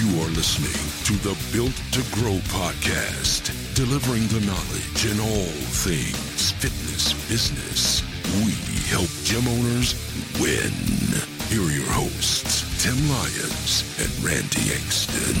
You are listening to the Built to Grow podcast, delivering the knowledge in all things fitness business. We help gym owners win. Here are your hosts, Tim Lyons and Randy Engston.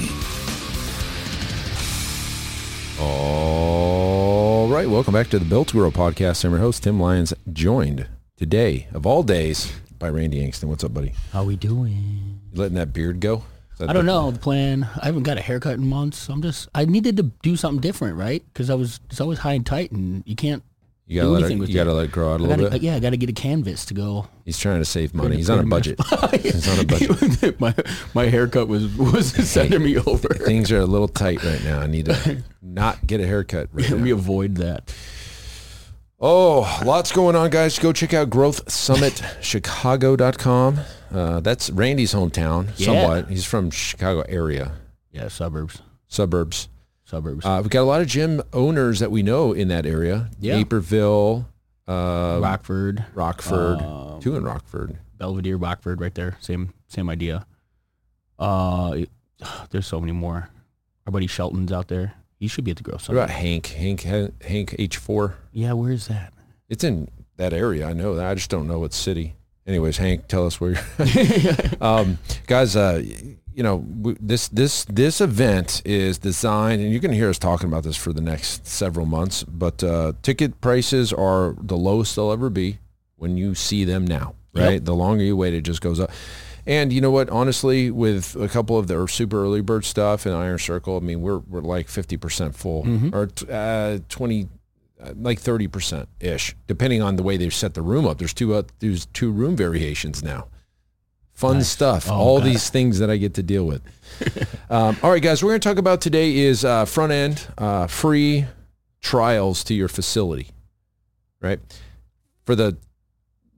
All right, welcome back to the Built to Grow podcast. I'm your host, Tim Lyons, joined today, of all days, by Randy Engston. What's up, buddy? How we doing? You letting that beard go? That I don't know the plan. I haven't got a haircut in months. I'm just. I needed to do something different, right? Because I was it's always high and tight, and you can't. You gotta do let anything it. with You gotta let it grow out a I little gotta, bit. yeah, I got to get a canvas to go. He's trying to save money. He's on a budget. He's on a budget. my my haircut was was sending me over. Things are a little tight right now. I need to not get a haircut. Right Let me now. avoid that. Oh, lots going on, guys. Go check out growthsummitchicago.com. Uh, that's Randy's hometown, Yeah. somewhat. He's from Chicago area, Yeah, suburbs, suburbs. suburbs. Uh, we've got a lot of gym owners that we know in that area. Yeah. Naperville, uh, Rockford, Rockford, um, two in Rockford. Belvidere, Rockford, right there. Same same idea. Uh, there's so many more. Our buddy Shelton's out there. He should be at the grow What about Hank? Hank, Hank H4. Yeah, where is that? It's in that area. I know that. I just don't know what city. Anyways, Hank, tell us where you're. um, guys, uh, you know this this this event is designed, and you're going to hear us talking about this for the next several months. But uh, ticket prices are the lowest they'll ever be when you see them now. Right, Yep. the longer you wait, it just goes up. And you know what? Honestly, with a couple of their super early bird stuff and Iron Circle, I mean, we're we're like fifty percent full, or t- uh, twenty uh, like thirty percent ish, depending on the way they've set the room up. There's two uh, there's two room variations now. Fun Nice. stuff. Oh, all God. these things that I get to deal with. um, all right, guys, we're going to talk about today is uh, front end uh, free trials to your facility, right? For the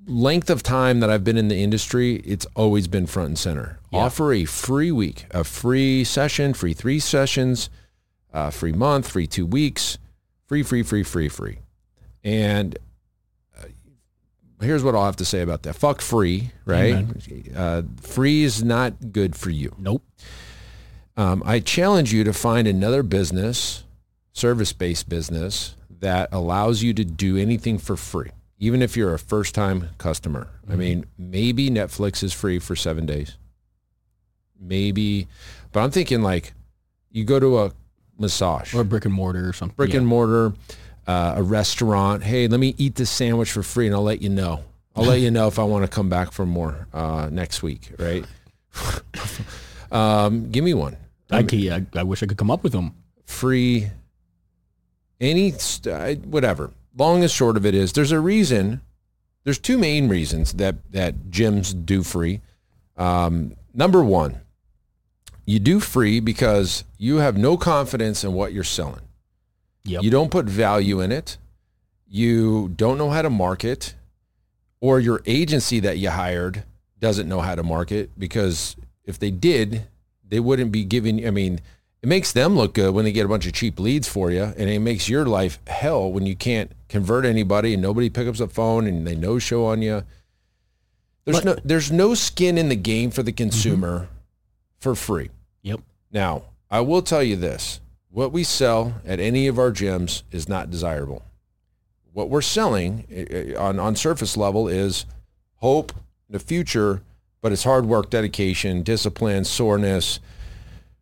length of time that I've been in the industry, it's always been front and center. Yeah. Offer a free week, a free session, free three sessions, uh, free month, free two weeks, free, free, free, free, free. And uh, here's what I'll have to say about that. Fuck free, right? Uh, free is not good for you. Nope. Um, I challenge you to find another business, service-based business that allows you to do anything for free, even if you're a first-time customer. I mean, maybe Netflix is free for seven days. Maybe, but I'm thinking like you go to a massage, Or brick and mortar or something. brick Yeah. and mortar, uh, a restaurant. Hey, let me eat this sandwich for free, and I'll let you know. I'll let you know if I want to come back for more uh, next week, right? um, give me one I, can, I, I wish I could come up with them. free any st- whatever long and short of it is there's a reason there's two main reasons that that gyms do free um, number one you do free because you have no confidence in what you're selling. Yep. you don't put value in it. You don't know how to market or your agency that you hired doesn't know how to market because if they did they wouldn't be giving i mean it makes them look good when they get a bunch of cheap leads for you and it makes your life hell when you can't convert anybody and nobody picks up the phone and they no show on you. There's But- no there's no skin in the game for the mm-hmm. consumer for free Yep. now, I will tell you this. What we sell at any of our gyms is not desirable. What we're selling on, on surface level is hope, the future, but it's hard work, dedication, discipline, soreness,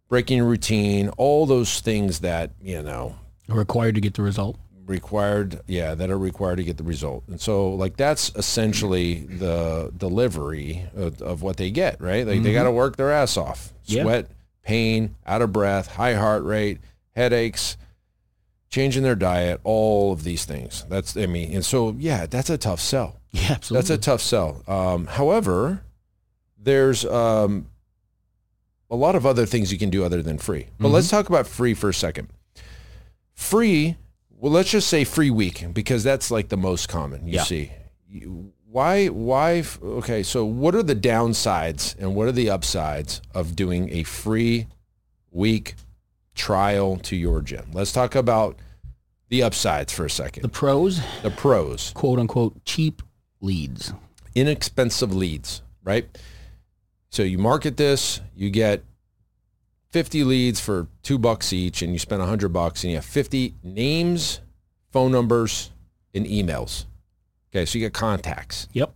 breaking routine, all those things that, you know, are Required to get the result. Required yeah that are required to get the result and so like that's essentially the delivery of, of what they get right like they got to work their ass off Yeah. sweat pain out of breath high heart rate headaches changing their diet all of these things that's i mean and so yeah that's a tough sell Yeah, absolutely. that's a tough sell. Um, however, there's um, a lot of other things you can do other than free. But let's talk about free for a second. Free well, let's just say free week because that's like the most common you Yeah. see. Why, why, okay, so what are the downsides and what are the upsides of doing a free week trial to your gym? Let's talk about the upsides for a second. The pros, The pros, quote unquote, cheap leads. inexpensive leads, right? So you market this, you get 50 leads for two bucks each and you spend 100 bucks and you have 50 names, phone numbers, and emails. Okay, so you get contacts. Yep.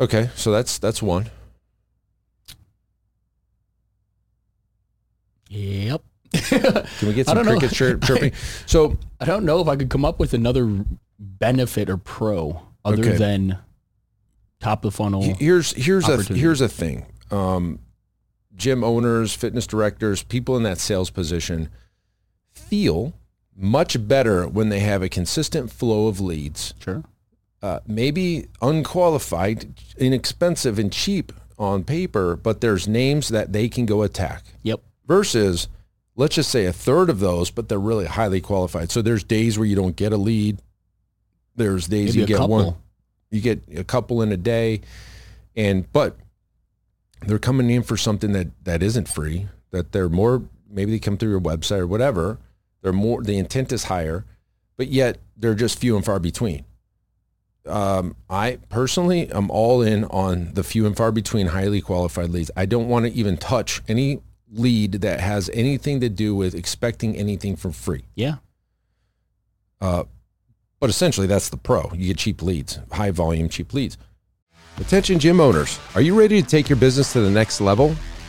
Okay, so that's that's one. Yep. Can we get some cricket chir- chirping? So I don't know if I could come up with another benefit or pro other Okay. than top of the funnel. here's here's a here's a thing. Um, gym owners, fitness directors, people in that sales position feel much better when they have a consistent flow of leads Sure. uh, maybe unqualified, inexpensive, and cheap on paper, but there's names that they can go attack. Yep. Versus, let's just say a third of those, but they're really highly qualified. So there's days where you don't get a lead. There's days Maybe you get couple. one. You get a couple in a day, and but they're coming in for something that that isn't free. That they're more maybe they come through your website or whatever. They're more the intent is higher, but yet they're just few and far between. Um, I personally am all in on the few and far between highly qualified leads. I don't want to even touch any lead that has anything to do with expecting anything for free. Yeah. Uh, but essentially, that's the pro. You get cheap leads, high volume, cheap leads. Attention gym owners, are you ready to take your business to the next level?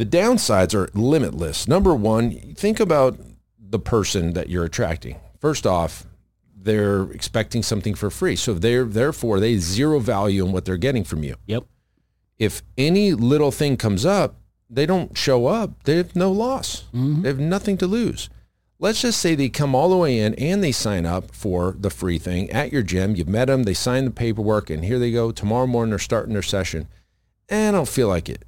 The downsides are limitless. Number one, think about the person that you're attracting. First off, they're expecting something for free. So they're therefore they zero value in what they're getting from you. Yep. If any little thing comes up, they don't show up. They have no loss. Mm-hmm. They have nothing to lose. Let's just say they come all the way in and they sign up for the free thing at your gym. You've met them, they sign the paperwork, and here they go. Tomorrow morning they're starting their session. And I don't feel like it.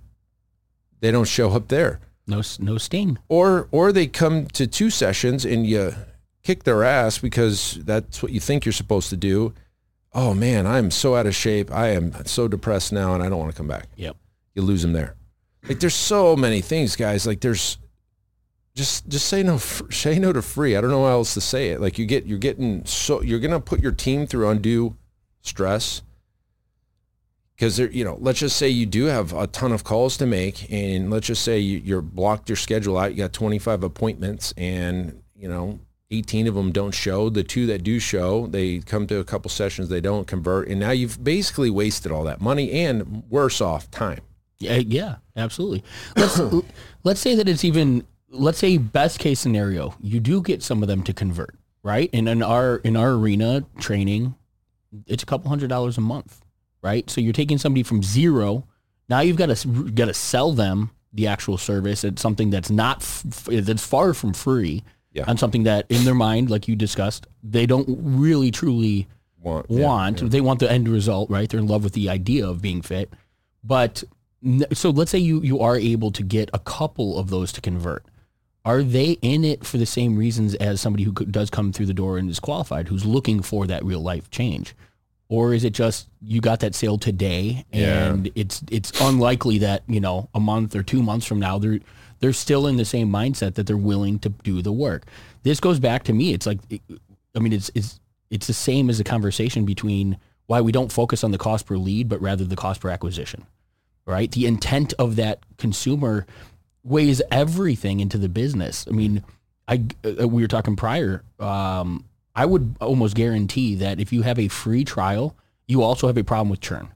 They don't show up there No, no sting. or or they come to two sessions and you kick their ass because that's what you think you're supposed to do. Oh man, I'm so out of shape. I am so depressed now, and I don't want to come back. Yep. You lose them there. Like there's so many things, guys. Like there's just just say no, say no to free. I don't know how else to say it. Like you get you're getting so you're gonna put your team through undue stress because you know, let's just say you do have a ton of calls to make, and let's just say you, you're blocked your schedule out. You got 25 appointments, and you know, 18 of them don't show. The two that do show, they come to a couple sessions, they don't convert, and now you've basically wasted all that money and worse off time. Yeah, yeah, absolutely. Let's let's say that it's even let's say best case scenario, you do get some of them to convert, right? And in our in our arena training, it's a couple hundred dollars a month, right? So you're taking somebody from zero. Now you've got to got to sell them the actual service. It's something that's not f- that's far from free. Yeah. On something that in their mind, like you discussed, they don't really truly Want, want. yeah. They want the end result, right? They're in love with the idea of being fit. But so let's say you you are able to get a couple of those to convert. Are they in it for the same reasons as somebody who does come through the door and is qualified, who's looking for that real life change? Or is it just you got that sale today Yeah. and it's it's unlikely that, you know, a month or two months from now they're they're still in the same mindset that they're willing to do the work. This goes back to me. It's like I mean it's it's it's the same as a conversation between why we don't focus on the cost per lead, but rather the cost per acquisition, right? The intent of that consumer weighs everything into the business. I mean, I uh, we were talking prior. Um, I would almost guarantee that if you have a free trial, you also have a problem with churn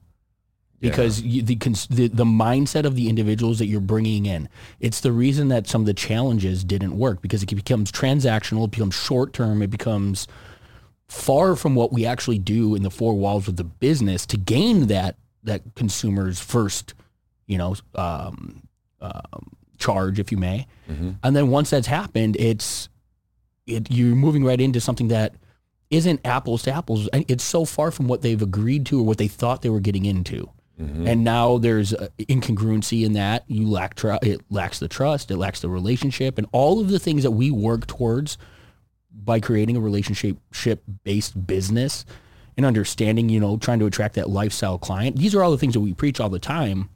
because you, the, the the mindset of the individuals that you're bringing in. It's the reason that some of the challenges didn't work because it becomes transactional, it becomes short term, it becomes far from what we actually do in the four walls of the business to gain that that consumer's first, you know, um, um, charge, if you may. And then once that's happened, it's it, you're moving right into something that isn't apples to apples. It's so far from what they've agreed to or what they thought they were getting into. And now there's uh, incongruency in that. You lack tr- it lacks the trust, it lacks the relationship, and all of the things that we work towards by creating a relationship based business and understanding, you know, trying to attract that lifestyle client. These are all the things that we preach all the time.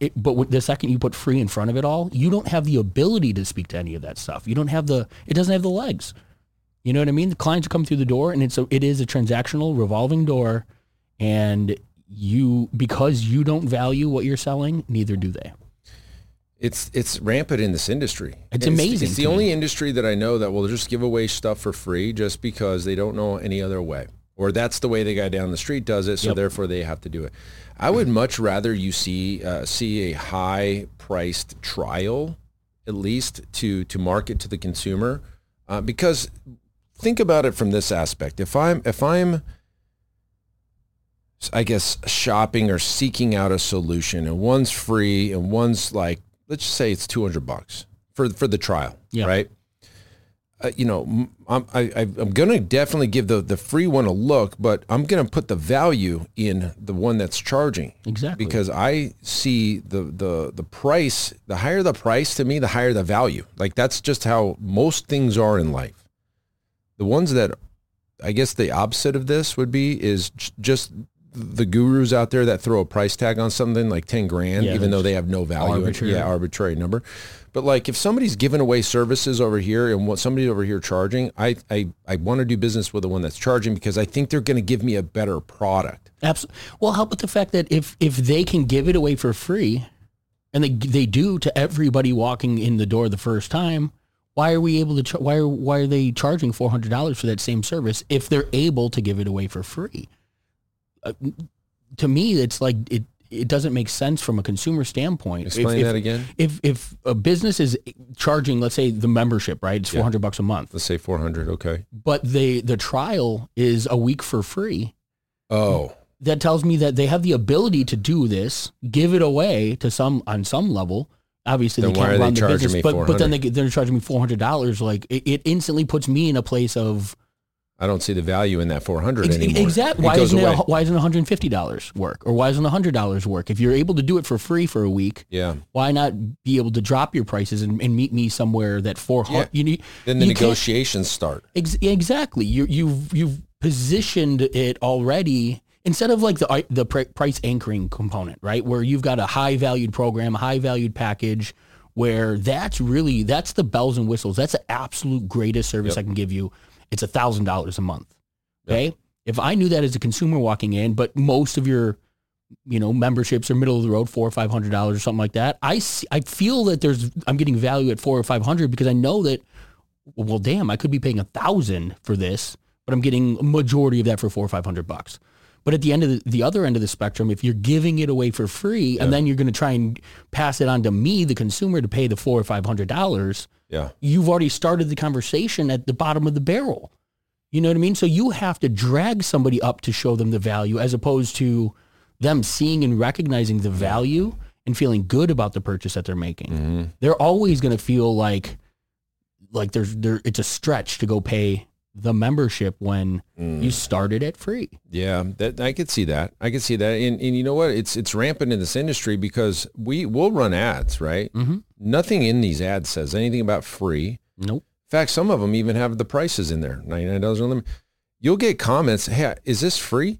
It, but the second you put free in front of it all, you don't have the ability to speak to any of that stuff. You don't have the. It doesn't have the legs. You know what I mean? The clients come through the door, and it's a, it is a transactional revolving door, and you because you don't value what you're selling, neither do they. It's it's rampant in this industry. It's amazing It's, the me. only industry that I know that will just give away stuff for free just because they don't know any other way, or that's the way the guy down the street does it, so Yep. therefore they have to do it. I would much rather you see uh, see a high priced trial, at least to to market to the consumer, uh, because think about it from this aspect. If I'm if I'm I guess shopping or seeking out a solution and one's free and one's like let's just say it's 200 bucks for for the trial Yeah. right uh, you know I'm, I, I'm going to definitely give the, the free one a look but I'm going to put the value in the one that's charging Exactly. because I see the, the the price the higher the price to me the higher the value like that's just how most things are in life the ones that I guess the opposite of this would be is just the gurus out there that throw a price tag on something like 10 grand, Yeah, even though they have no value. in- arbitrary. Yeah, arbitrary number. But like if somebody's giving away services over here and what somebody's over here charging, I, I, I want to do business with the one that's charging because I think they're going to give me a better product. Absolutely. Well, how about the fact that if if they can give it away for free, and they they do to everybody walking in the door the first time, why are we able to? Why are why are they charging four hundred dollars for that same service if they're able to give it away for free? Uh, to me, it's like it it doesn't make sense from a consumer standpoint. If- Explain if, that again. If if a business is charging, let's say the membership, right? It's four hundred bucks a month, Let's say 400. Okay. but they the trial is a week for free Oh, that tells me that they have the ability to do this, give it away to some on some level. Obviously, Then they can't are they run the business, but but then they, they're charging me four hundred dollars. Like it, it instantly puts me in a place of I don't see the value in that 400 ex- anymore. exactly why isn't it, why isn't one hundred and fifty dollars work or why isn't hundred dollars work? If you're able to do it for free for a week, Yeah. why not be able to drop your prices and, and meet me somewhere that four hundred? Yeah. You need Then the negotiations start. Ex- exactly. You you've you've positioned it already instead of like the the pr- price anchoring component, right? Where you've got a high valued program, a high valued package, where that's really that's the bells and whistles. That's the absolute greatest service I can give you. It's a thousand dollars a month. Okay. If I knew that as a consumer walking in, but most of your you know memberships are middle of the road four or five hundred dollars or something like that i see, i feel that there's i'm getting value at four or five hundred because i know that well, damn, I could be paying a thousand for this, but I'm getting a majority of that for four or five hundred bucks. But at the end of the, the other end of the spectrum, if you're giving it away for free and then you're going to try and pass it on to me, the consumer, to pay the four or five hundred dollars, Yeah. you've already started the conversation at the bottom of the barrel. You know what I mean? So you have to drag somebody up to show them the value as opposed to them seeing and recognizing the value and feeling good about the purchase that they're making. Mm-hmm. They're always going to feel like like there's there it's a stretch to go pay the membership when you started it free. Yeah, that I could see that. I could see that. And, and you know what? It's it's rampant in this industry because we will run ads, right? Mhm. Nothing in these ads says anything about free. Nope. In fact, some of them even have the prices in there. Ninety nine dollars on them. You'll get comments. Hey, is this free?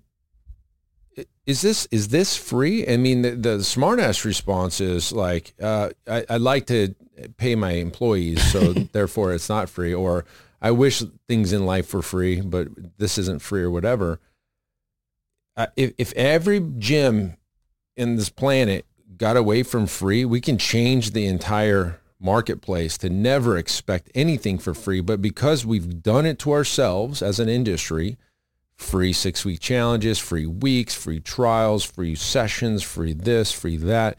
Is this is this free? I mean, the, the smartass response is like, uh, I, I'd like to pay my employees, so therefore it's not free. Or I wish things in life were free, but this isn't free or whatever. Uh, if if every gym in this planet got away from free, we can change the entire marketplace to never expect anything for free. But because we've done it to ourselves as an industry, free six week challenges, free weeks, free trials, free sessions, free this, free that,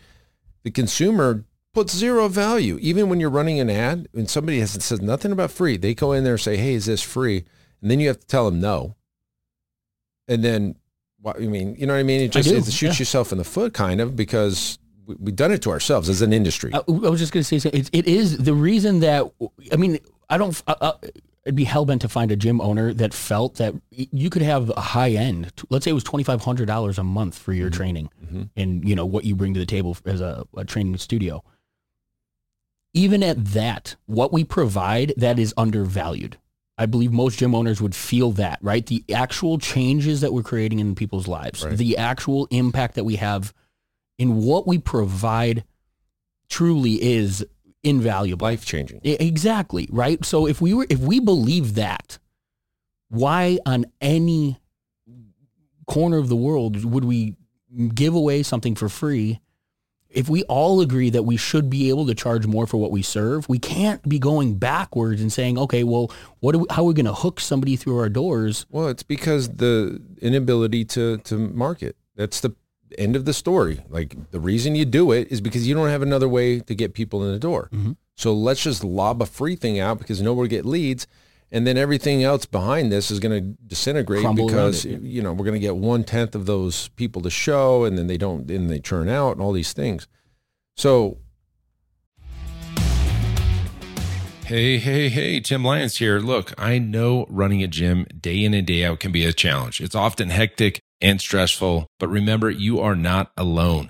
the consumer puts zero value. Even when you're running an ad and somebody has, says nothing about free, they go in there and say, hey, is this free? And then you have to tell them no. and then what I mean, you know what I mean? It just it shoots yeah. yourself in the foot, kind of, because we, we've done it to ourselves as an industry. I, I was just going to say. It, it is the reason that I mean I don't. I, I, I'd be hell bent to find a gym owner that felt that you could have a high end. Let's say it was twenty five hundred dollars a month for your mm-hmm. training, mm-hmm. and you know what you bring to the table as a, a training studio. Even at that, what we provide that is undervalued. I believe most gym owners would feel that, right? The actual changes that we're creating in people's lives, Right. the actual impact that we have in what we provide truly is invaluable. Life changing. Exactly, right? So if we were if we believe that, why on any corner of the world would we give away something for free? If we all agree that we should be able to charge more for what we serve, we can't be going backwards and saying, "Okay, well, what we, how are we going to hook somebody through our doors?" Well, it's because the inability to to market. That's the end of the story. Like the reason you do it is because you don't have another way to get people in the door. Mhm. So let's just lob a free thing out because nobody get leads, and then everything else behind this is going to disintegrate Crumble because it, you know we're going to get one tenth of those people to show, and then they don't, and they churn out, and all these things. So Hey, hey, hey, Tim Lyons here. Look, I know running a gym day in and day out can be a challenge. It's often hectic and stressful, but remember, you are not alone.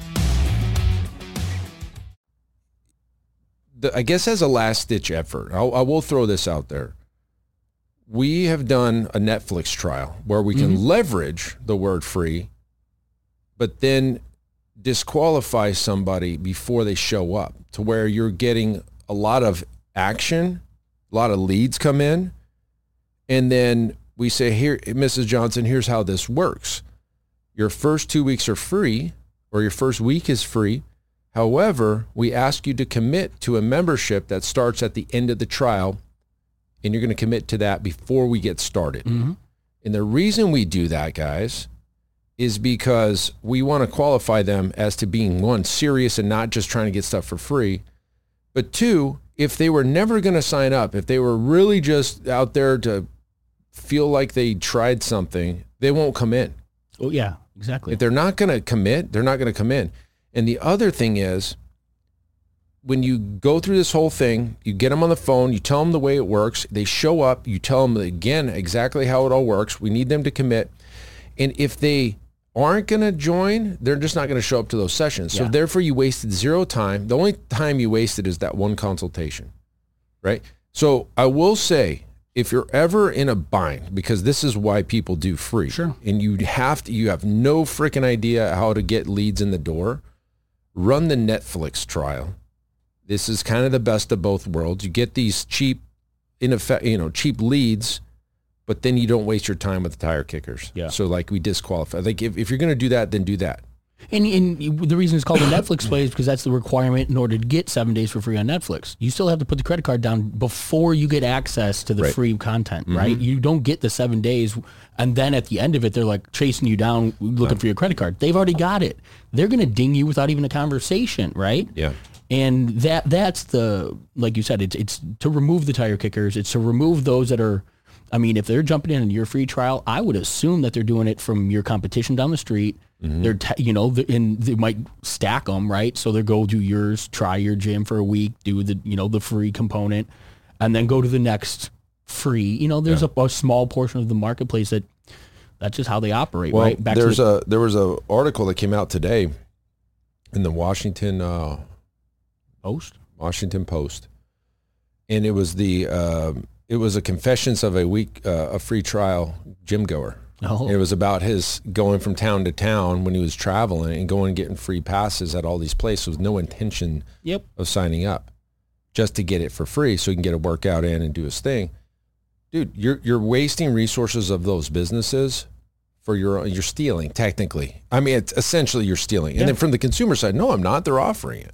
The, I guess as a last ditch effort, I'll, I will throw this out there. We have done a Netflix trial where we can mm-hmm. leverage the word free, but then disqualify somebody before they show up to where you're getting a lot of action, a lot of leads come in, and then we say, here, Mrs. Johnson, here's how this works. Your first two weeks are free, or your first week is free. However, we ask you to commit to a membership that starts at the end of the trial, and you're going to commit to that before we get started. Mhm. And the reason we do that, guys, is because we want to qualify them as to being one, serious and not just trying to get stuff for free. But two, if they were never going to sign up, if they were really just out there to feel like they tried something, they won't come in. Oh yeah, exactly. If they're not going to commit, they're not going to come in. And the other thing is, when you go through this whole thing, you get them on the phone, you tell them the way it works, they show up, you tell them again exactly how it all works. We need them to commit. And if they aren't going to join, they're just not going to show up to those sessions. So Yeah. therefore you wasted zero time. The only time you wasted is that one consultation. Right? So I will say if you're ever in a bind because this is why people do free. Sure. And you have to you have no freaking idea how to get leads in the door, run the Netflix trial. This is kind of the best of both worlds. You get these cheap in effect, you know, cheap leads, but then you don't waste your time with the tire kickers. Yeah. So like we disqualify. Like if, if you're going to do that, then do that. And, and the reason it's called a Netflix play is because that's the requirement in order to get seven days for free on Netflix. You still have to put the credit card down before you get access to the Right. Mm-hmm. free content, right? You don't get the seven days, and then at the end of it, they're like chasing you down looking for your credit card. They've already got it. They're going to ding you without even a conversation, right? Yeah. And that that's the like you said, it's it's to remove the tire kickers. It's to remove those that are. I mean, if they're jumping in on your free trial, I would assume that they're doing it from your competition down the street. They're te- you know, and they might stack them right. So they go do yours, try your gym for a week, do the you know the free component, and then go to the next free. You know, there's a, a small portion of the marketplace that that's just how they operate, Well, right? Back there's to the, a there was a article that came out today in the Washington uh, post. Washington Post, and it was the um it was a confessions of a week uh, a free trial gym goer. Oh, It was about his going from town to town when he was traveling and going and getting free passes at all these places with no intention yep. of signing up, just to get it for free so he can get a workout in and do his thing. Dude, you're you're wasting resources of those businesses for your you're stealing technically. I mean, it's essentially you're stealing. And then from the consumer side, no, I'm not. They're offering it.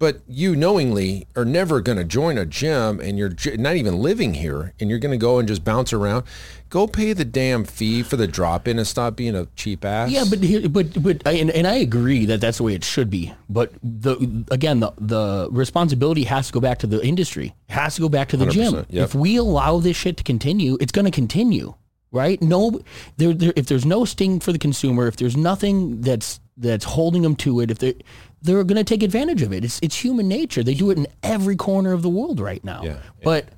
But you knowingly are never going to join a gym and you're not even living here and you're going to go and just bounce around. Go pay the damn fee for the drop in and stop being a cheap ass. Yeah, but here- but but and, and I agree that that's the way it should be. But the again, the the responsibility has to go back to the industry. It has to go back to the gym. yep. If we allow this shit to continue, it's going to continue, right? No, there, there if there's no sting for the consumer, if there's nothing that's that's holding them to it, if they they're going to take advantage of it. It's it's human nature. They do it in every corner of the world right now. Yeah, yeah. But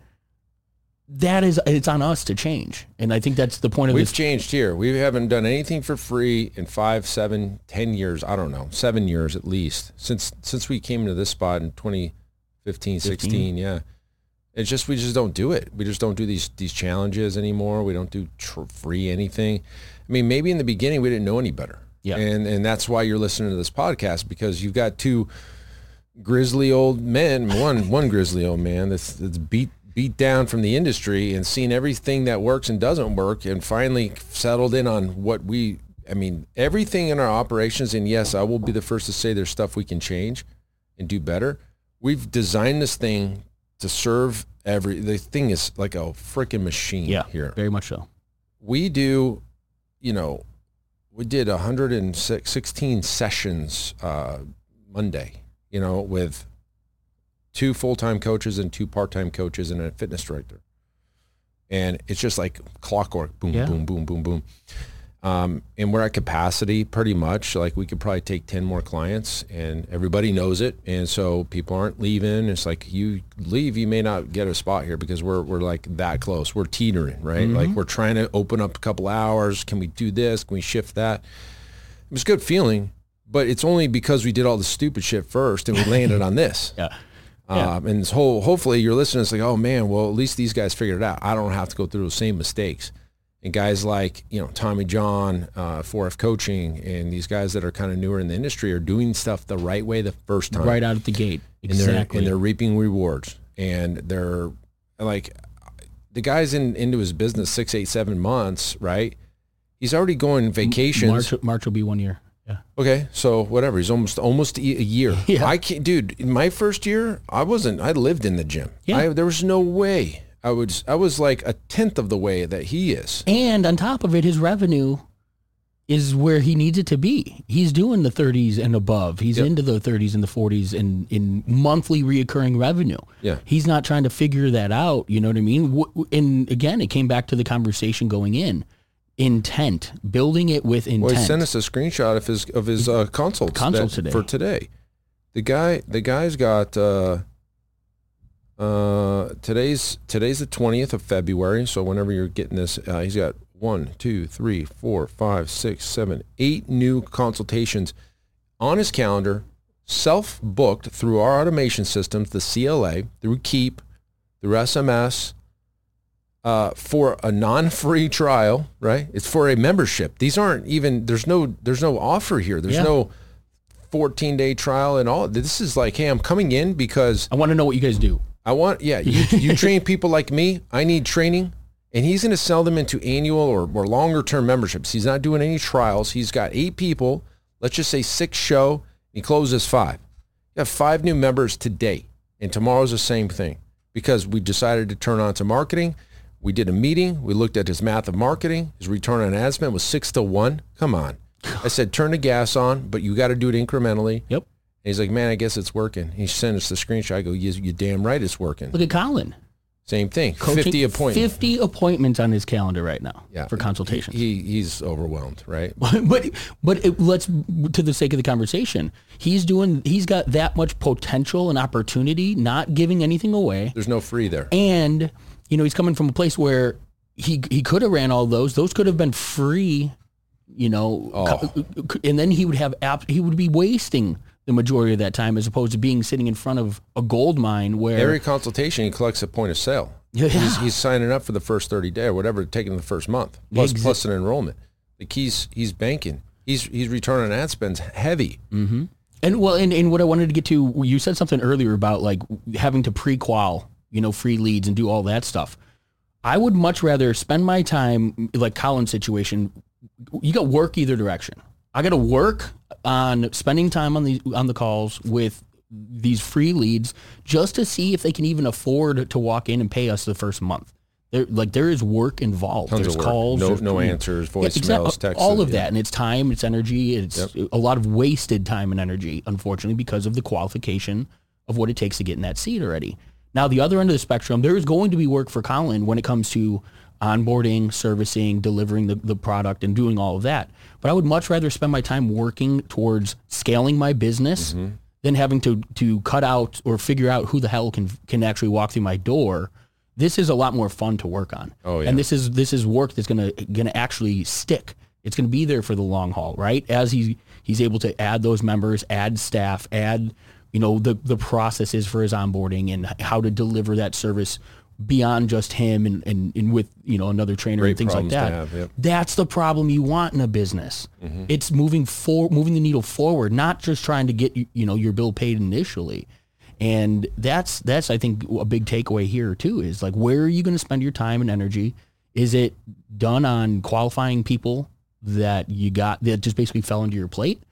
that is it's on us to change, and I think that's the point of We've this. changed here. We haven't done anything for free in five, seven, ten years. I don't know, seven years at least since since we came into this spot in 2015, 16. Yeah, it's just we just don't do it. We just don't do these these challenges anymore. We don't do tr- free anything. I mean, maybe in the beginning we didn't know any better. Yeah. and and that's why you're listening to this podcast because you've got two grizzly old men, one one grizzly old man that's that's beat beat down from the industry and seen everything that works and doesn't work and finally settled in on what we I mean, everything in our operations and yes, I will be the first to say there's stuff we can change and do better. We've designed this thing to serve every the thing is like a freaking machine yeah, here very much so. we do, you know, we did 116 sessions uh, Monday, you know, with two full-time coaches and two part-time coaches and a fitness director. And it's just like clockwork, boom, Yeah. boom, boom, boom, boom. Um, and we're at capacity pretty much. Like we could probably take 10 more clients and everybody knows it. And so people aren't leaving. It's like you leave, you may not get a spot here because we're, we're like that close. We're teetering, right? Like we're trying to open up a couple hours. Can we do this? Can we shift that? It was a good feeling, but it's only because we did all the stupid shit first and we landed on this. Yeah. Yeah. Um, and this whole, hopefully you're listening. It's like, oh man, well at least these guys figured it out. I don't have to go through those same mistakes. And guys like you know Tommy John, uh, 4F Coaching, and these guys that are kind of newer in the industry are doing stuff the right way the first time, right out of the gate. and they're Exactly. and they're reaping rewards. And they're like the guys in into his business six, eight, seven months, right? He's already going vacations. March, March will be one year. Yeah. Okay, so whatever. He's almost almost a a year. Yeah. I can't, dude. In my first year, I wasn't. I lived in the gym. Yeah. I, there was no way. I was. I was like a tenth of the way that he is. And on top of it, his revenue is where he needs it to be. He's doing the 30s and above. He's Yep. into the 30s and the 40s in, in monthly reoccurring revenue. Yeah. He's not trying to figure that out. You know what I mean? And again, it came back to the conversation going in. Intent, building it with intent. Well, he sent us a screenshot of his of his uh, consults that- today. for today. The guy, the guy's got. Uh, uh, today's today's the twentieth of February. So whenever you're getting this, uh, he's got one, two, three, four, five, six, seven, eight new consultations on his calendar, self booked through our automation systems, the CLA, through Keap, through SMS, uh, for a non-free trial, right? It's for a membership. These aren't even. There's no. There's no offer here. There's Yeah. no 14 day trial and all. This is like, hey, I'm coming in because I want to know what you guys do. I want. Yeah, you you train people like me. I need training, and he's going to sell them into annual or, or longer term memberships. He's not doing any trials. He's got eight people. Let's just say six show. He closes five. You have five new members today, and tomorrow's the same thing because we decided to turn on to marketing. We did a meeting. We looked at his math of marketing. His return on ad spend was six to one. Come on. I said, turn the gas on, but you got to do it incrementally. Yep. He's like, man, I guess it's working. He sent us the screenshot. I go, you, you damn right it's working. Look at Colin. Same thing. Coaching- 50 appointments. 50 appointments on his calendar right now Yeah. for consultations. He, he's overwhelmed, right? but but it, let's to the sake of the conversation he's doing he's got that much potential and opportunity not giving anything away There's no free there. and you know he's coming from a place where he he could have ran all those those could have been free you know Oh. and then he would have app, he would be wasting the majority of that time as opposed to being sitting in front of a gold mine where Every consultation, he collects a point of sale. Yeah. He's, he's signing up for the first 30 day or whatever, taking the first month, plus, plus an enrollment. Like he's, he's banking. He's, he's return on ad spends heavy. Mm-hmm. And well, and, and what I wanted to get to, you said something earlier about like having to pre-qual, you know, free leads and do all that stuff. I would much rather spend my time, like Colin's situation, you got work either direction. I got to work on spending time on the on the calls with these free leads just to see if they can even afford to walk in and pay us the first month. There, like there is work involved. Tons There's work. calls, No- there's- no answers, Yeah, voicemails, texts, all of yeah. that, and it's time, it's energy, it's a lot of wasted time and energy, unfortunately, because of the qualification of what it takes to get in that seat already. Now, the other end of the spectrum, there is going to be work for Colin when it comes to onboarding, servicing, delivering the, the product, and doing all of that. But I would much rather spend my time working towards scaling my business Mm-hmm. than having to to cut out or figure out who the hell can can actually walk through my door. This is a lot more fun to work on. Oh, yeah. And this is this is work that's gonna gonna actually stick. It's gonna be there for the long haul, right? As he he's able to add those members, add staff, add you know the the processes for his onboarding and how to deliver that service beyond just him and, and, and with you know another trainer Great and things like that. have, yep. That's the problem you want in a business. Mm-hmm. It's moving for moving the needle forward, not just trying to get you you know your bill paid initially. And that's that's I think a big takeaway here too is like where are you going to spend your time and energy? Is it done on qualifying people that you got that just basically fell into your plate,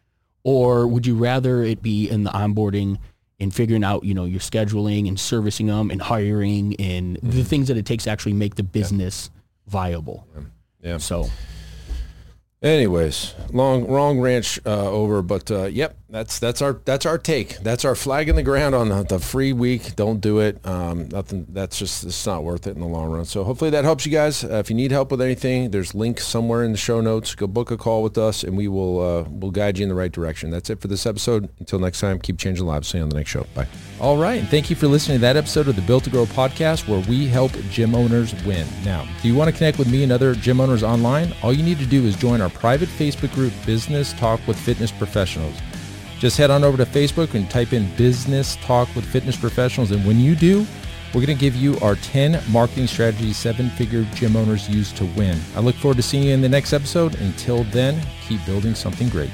or would you rather it be in the onboarding and figuring out you know your scheduling and servicing them and hiring and the mm-hmm. things that it takes to actually make the business viable? Yeah. So Anyways, long wrong ranch uh, over, but uh, yep, that's that's our that's our take. That's our flag in the ground on the, the free week. Don't do it. Um, nothing. That's just it's not worth it in the long run. So hopefully that helps you guys. Uh, if you need help with anything, there's links somewhere in the show notes. Go book a call with us, and we will uh, we'll guide you in the right direction. That's it for this episode. Until next time, keep changing lives. See you on the next show. Bye. All right. Thank you for listening to that episode of the Built to Grow podcast where we help gym owners win. Now, do you want to connect with me and other gym owners online? All you need to do is join our private Facebook group, Business Talk with Fitness Professionals. Just head on over to Facebook and type in Business Talk with Fitness Professionals. And when you do, we're going to give you our 10 marketing strategies seven figure gym owners use to win. I look forward to seeing you in the next episode. Until then, keep building something great.